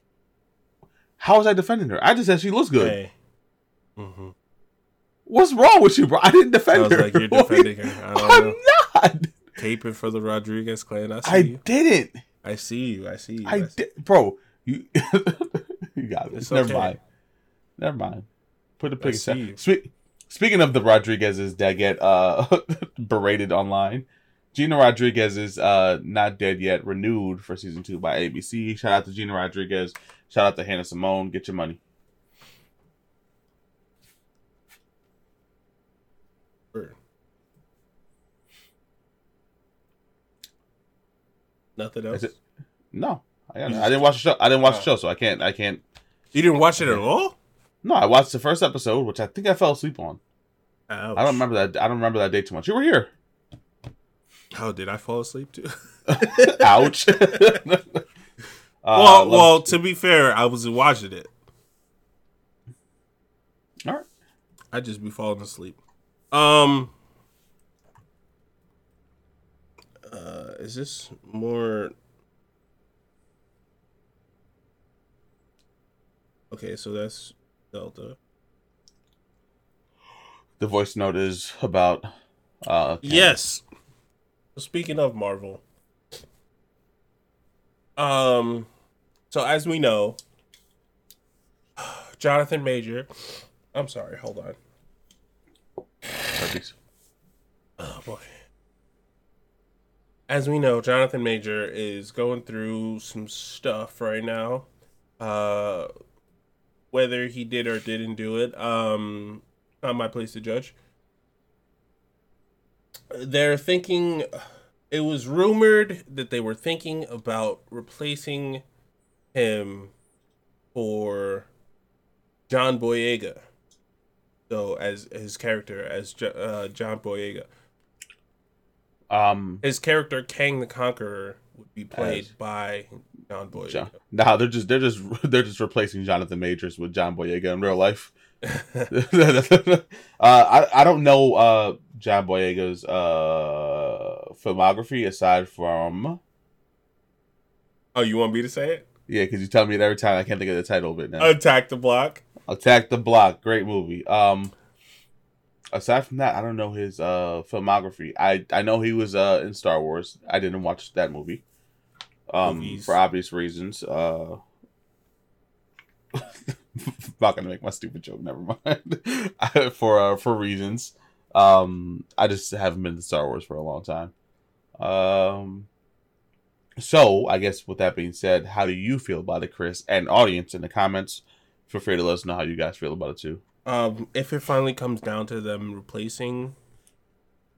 How was I defending her? I just said she looks good. Hey. hmm What's wrong with you, bro? I didn't defend Sounds her. like you're defending her. I don't I'm know. not. Caping for the Rodriguez clan. I see I you. didn't. I see you. I see you. I see- did, bro. You, you got me. It's Never okay. mind. Never mind. Put the I pig see you. aside. Spe- speaking of the Rodriguez's that get uh berated online, Gina Rodriguez is uh not dead yet. Renewed for season two by ABC. Shout out to Gina Rodriguez. Shout out to Hannah Simone. Get your money. Nothing else. It- No, I, I didn't watch the show. I didn't watch the Oh. show, so I can't. I can't. You didn't watch it at all? No, I watched the first episode, which I think I fell asleep on. Ouch. I don't remember that. I don't remember that day too much. You were here. How did I fall asleep too? Ouch. Uh, well, love- well. To be fair, I was watching it. all right. I just be falling asleep. Um. Uh, is this more? Okay, so that's Delta. The voice note is about. Uh, Yes. Speaking of Marvel, um, so as we know, Jonathan Major. I'm sorry. Hold on. Herpes. Oh boy. As we know, Jonathan Major is going through some stuff right now. Uh whether he did or didn't do it, um not my place to judge. They're thinking it was rumored that they were thinking about replacing him for John Boyega. So as his character as uh, John Boyega, Um, his character Kang the Conqueror would be played As- by John Boyega. John. Nah, they're just they're just they're just replacing Jonathan Majors with John Boyega in real life. uh, I I don't know uh John Boyega's uh filmography aside from oh, you want me to say it? yeah, because you tell me it every time. I can't think of the title of it now. Attack the Block. Attack the Block, great movie. Um, aside from that, I don't know his uh filmography. I I know he was uh in Star Wars. I didn't watch that movie. Um, Movies. for obvious reasons. Uh, not gonna make my stupid joke. Never mind. for uh, for reasons. Um, I just haven't been to Star Wars for a long time. Um. So, I guess with that being said, how do you feel about it, Chris? And audience in the comments, feel free to let us know how you guys feel about it too. Um, if it finally comes down to them replacing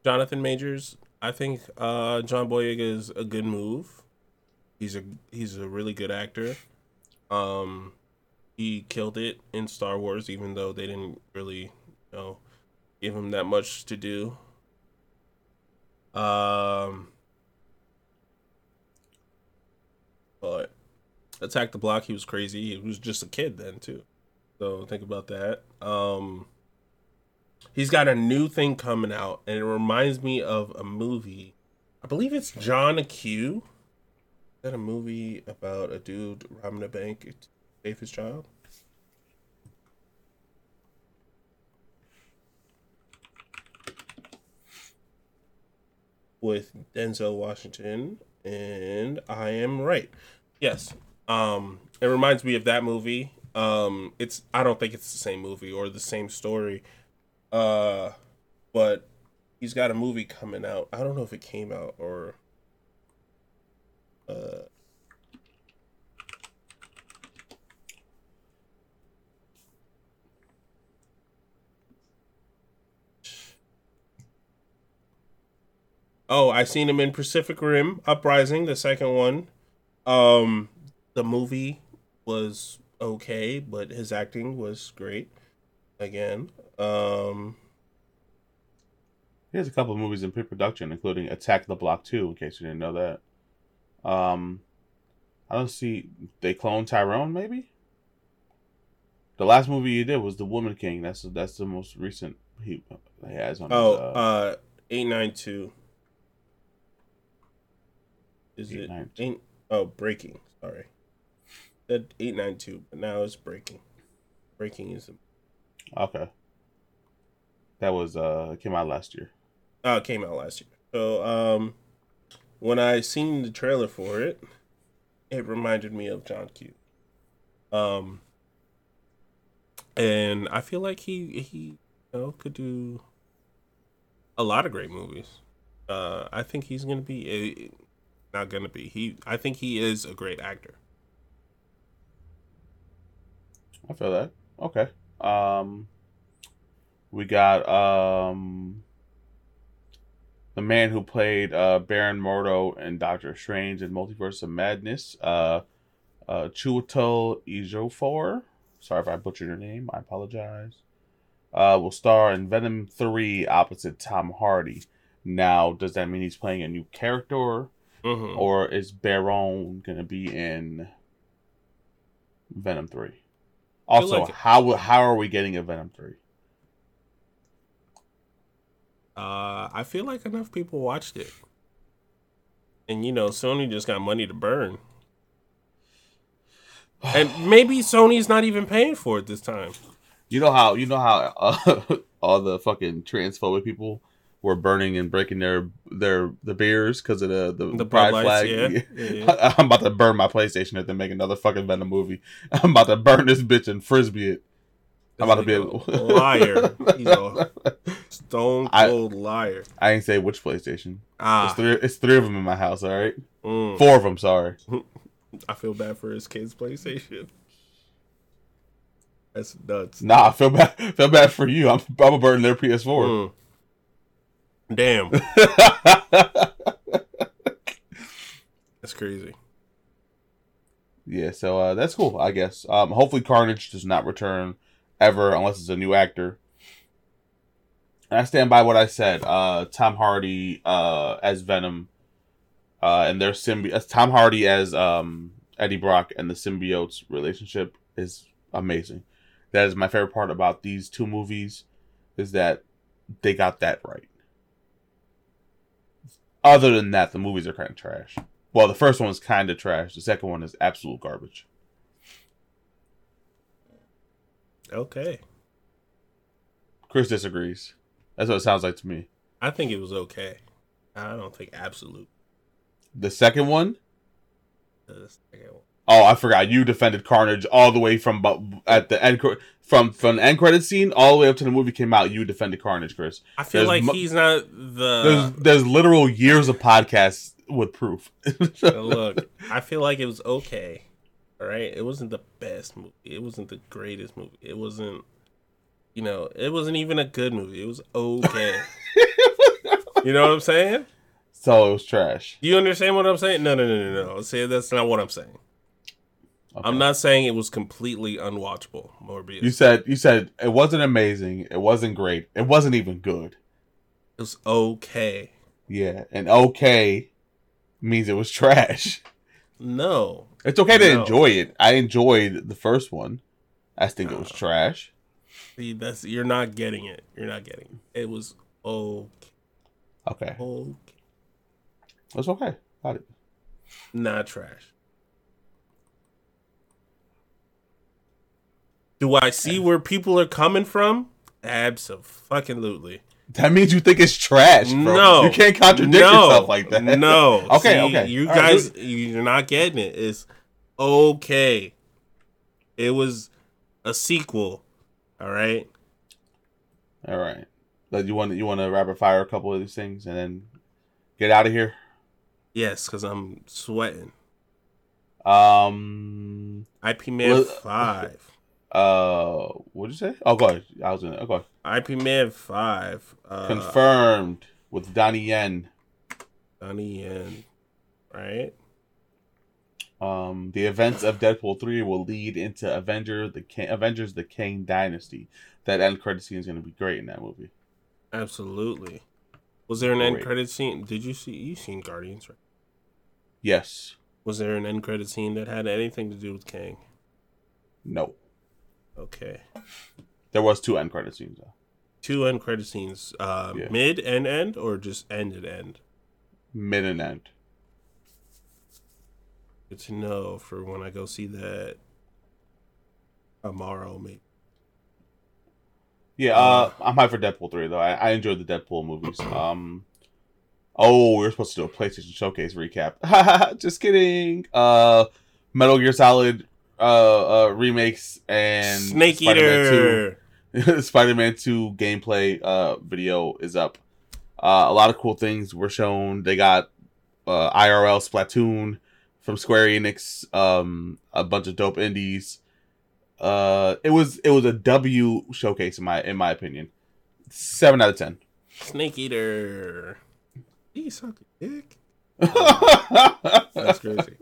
Jonathan Majors, I think uh, John Boyega is a good move. He's a he's a really good actor. Um, he killed it in Star Wars, even though they didn't really, you know, give him that much to do. Um, but Attack the Block, he was crazy. He was just a kid then too. So think about that. Um, he's got a new thing coming out, and it reminds me of a movie. I believe it's John Q. Is that a movie about a dude robbing a bank to save his child? With Denzel Washington and I am right. Yes. Um, it reminds me of that movie. Um, it's I don't think it's the same movie or the same story. Uh, but he's got a movie coming out. I don't know if it came out or. Uh, Oh, I seen him in Pacific Rim Uprising, the second one. Um, the movie was okay, but his acting was great. Again, um, He has a couple of movies in pre-production, including Attack the Block 2, in case you didn't know that. Um, I don't see they clone Tyrone. Maybe the last movie he did was The Woman King. That's that's the most recent he, he has on. oh, his, uh, uh, eight nine two. Is it 892. eight? Oh, breaking. Sorry, said eight nine two, but now it's breaking. Breaking is okay. That was uh came out last year. Oh, it came out last year. So, um, when I seen the trailer for it, it reminded me of John Q. Um, and I feel like he he you know could do a lot of great movies. Uh, I think he's gonna be a, not gonna be he. I think he is a great actor. I feel that. Okay. Um we got um the man who played uh Baron Mordo in Doctor Strange and Multiverse of Madness, uh uh Chiwetel Ejiofor. Sorry if I butchered your name. I apologize. Uh will star in Venom 3 opposite Tom Hardy. Now, does that mean he's playing a new character Mm-hmm. or is Baron going to be in Venom 3? Also, how how are we getting a Venom 3? Uh, I feel like enough people watched it, and you know, Sony just got money to burn. And maybe Sony's not even paying for it this time. You know how you know how uh, all the fucking transphobic people were burning and breaking their their the beers because of the the, The pride Bud flag. Lights, yeah. Yeah, I'm about to burn my PlayStation if they make another fucking Venom movie. I'm about to burn this bitch and frisbee it. I'm about to be a liar. He's a stone I- cold liar. I ain't say which PlayStation. It's Ah, three. It's three of them in my house. All right, mm, four of them. Sorry. I feel bad for his kids' PlayStation. That's nuts. Nah, I feel bad. Feel bad for you. I'm, I'm gonna burn their PS4. Mm. Damn, that's crazy. yeah, so uh, that's cool. I guess. Um, hopefully, Carnage does not return ever unless it's a new actor. And I stand by what I said. Uh, Tom Hardy uh, as Venom, uh, and their symbi—Tom Hardy as um, Eddie Brock and the symbiotes relationship is amazing. That is my favorite part about these two movies, is that they got that right. Other than that, the movies are kind of trash. Well, the first one was kind of trash. The second one is absolute garbage. Okay, Chris disagrees. That's what it sounds like to me. I think it was okay. I don't think absolute. The second one, The second one. Oh, I forgot. You defended Carnage all the way from bu- at the end from from the end credit scene all the way up to the movie came out. You defended Carnage, Chris. I feel There's like mo- he's not the. There's there's literal years of podcasts with proof. look, I feel like it was okay. All right, it wasn't the best movie. It wasn't the greatest movie. It wasn't, you know, it wasn't even a good movie. It was okay. you know what I'm saying? so it was trash. You understand what I'm saying? No, no, no, no, no. See, that's not what I'm saying. Okay. I'm not saying it was completely unwatchable. Morbius. You said you said it wasn't amazing. It wasn't great. It wasn't even good. it was okay. Yeah, and okay means it was trash. No, It's okay to No. enjoy it. I enjoyed the first one. I think it was trash. see, that's you're not getting it. You're not getting it. It was okay. Okay, okay. it's okay. Got it. Not trash. Do I see where people are coming from? Absolutely. That means you think it's trash, bro. No, you can't contradict no, yourself like that. No. okay, See, okay. You All right, guys, do you're not getting it. It's okay. It was a sequel. All right. All right. But you want you want to rapid fire a couple of these things and then get out of here. Yes, because I'm sweating. Um. Ip Man Well, Five. Uh. what did you say? Oh, go ahead. I was gonna. Oh, go ahead. Ip Man Five. Uh, Confirmed with Donnie Yen. Donnie Yen. Right. Um, the events of Deadpool three will lead into Avenger the King, Avengers the Kang Dynasty. That end credit scene is going to be great in that movie. Absolutely. Was there an end credit scene? Did you see? You seen Guardians? Right? Yes. Was there an end credit scene that had anything to do with Kang? No. Okay. There was two end credit scenes though. Two end credit scenes. Uh, Yeah. Mid and end, or just end and end. Mid and end. Good to know for when I go see that tomorrow, maybe. Yeah, uh, I'm high for Deadpool three though. I, I enjoyed the Deadpool movies. Um, oh, we are supposed to do a PlayStation Showcase recap. Just kidding. Uh, Metal Gear Solid uh, uh remakes and Snake Spider-Man Eater. 2 Spider-Man 2 gameplay uh video is up. Uh, a lot of cool things were shown. They got uh, IRL Splatoon from Square Enix, um, a bunch of dope indies. Uh, it was it was a W showcase in my in my opinion. Seven out of ten. Snake Eater. He sucked a dick. That's That's crazy.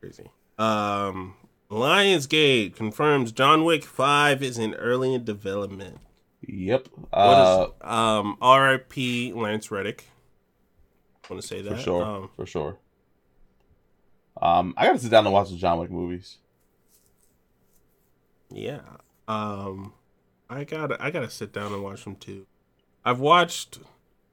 crazy. Um, Lionsgate confirms John Wick Five is in early development. Yep. What Uh, is um R.I.P. Lance Reddick? Want to say that for sure. Um, for sure. Um, I gotta sit down and watch the John Wick movies. yeah. Um, I gotta I gotta sit down and watch them too. I've watched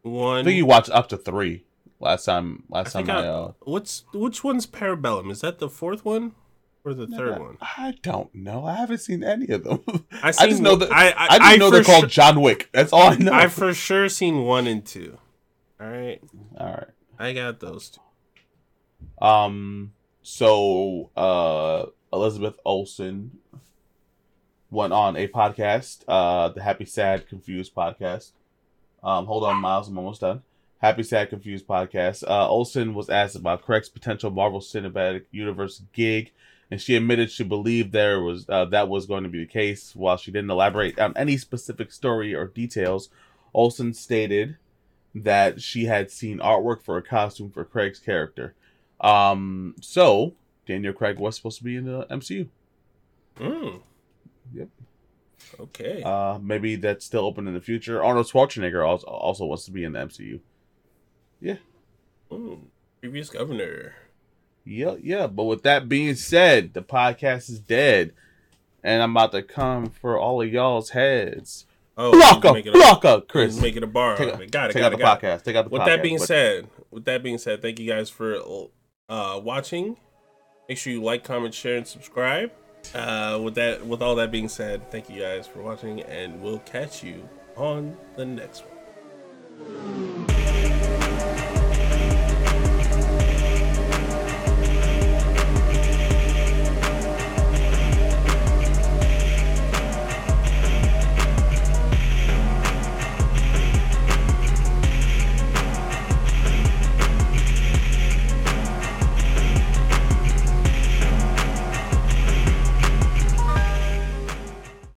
one. I think you watched up to three last time. I Last time think I, I- uh, What's which one's Parabellum? Is that the fourth one or the third one? I don't know. I haven't seen any of them. I, I just know that I I, just know they're called John Wick. That's all I know. Sure, I for sure seen one and two. All right, all right. I got those two. Um. So, uh, Elizabeth Olsen went on a podcast, uh, the Happy, Sad, Confused podcast. Um, hold on, Miles. I'm almost done. Happy, Sad, Confused podcast. Uh, Olsen was asked about Craig's potential Marvel Cinematic Universe gig, and she admitted she believed there was uh, that was going to be the case. While she didn't elaborate on any specific story or details, Olsen stated that she had seen artwork for a costume for Craig's character. Um, so Daniel Craig was supposed to be in the MCU. Mm. Yep. Okay. Uh, maybe that's still open in the future. Arnold Schwarzenegger also also wants to be in the MCU. Yeah. Mm. Previous governor. Yeah, yeah. But with that being said, the podcast is dead, and I'm about to come for all of y'all's heads. Oh, Block up, block up, Chris. he's making a bar. Take, it. Got it. take Got out it. the Got it. podcast. Take out the With podcast. that being but- said, with that being said, thank you guys for uh, watching. Make sure you like, comment, share, and subscribe. Uh, with that, with all that being said, thank you guys for watching, and we'll catch you on the next one.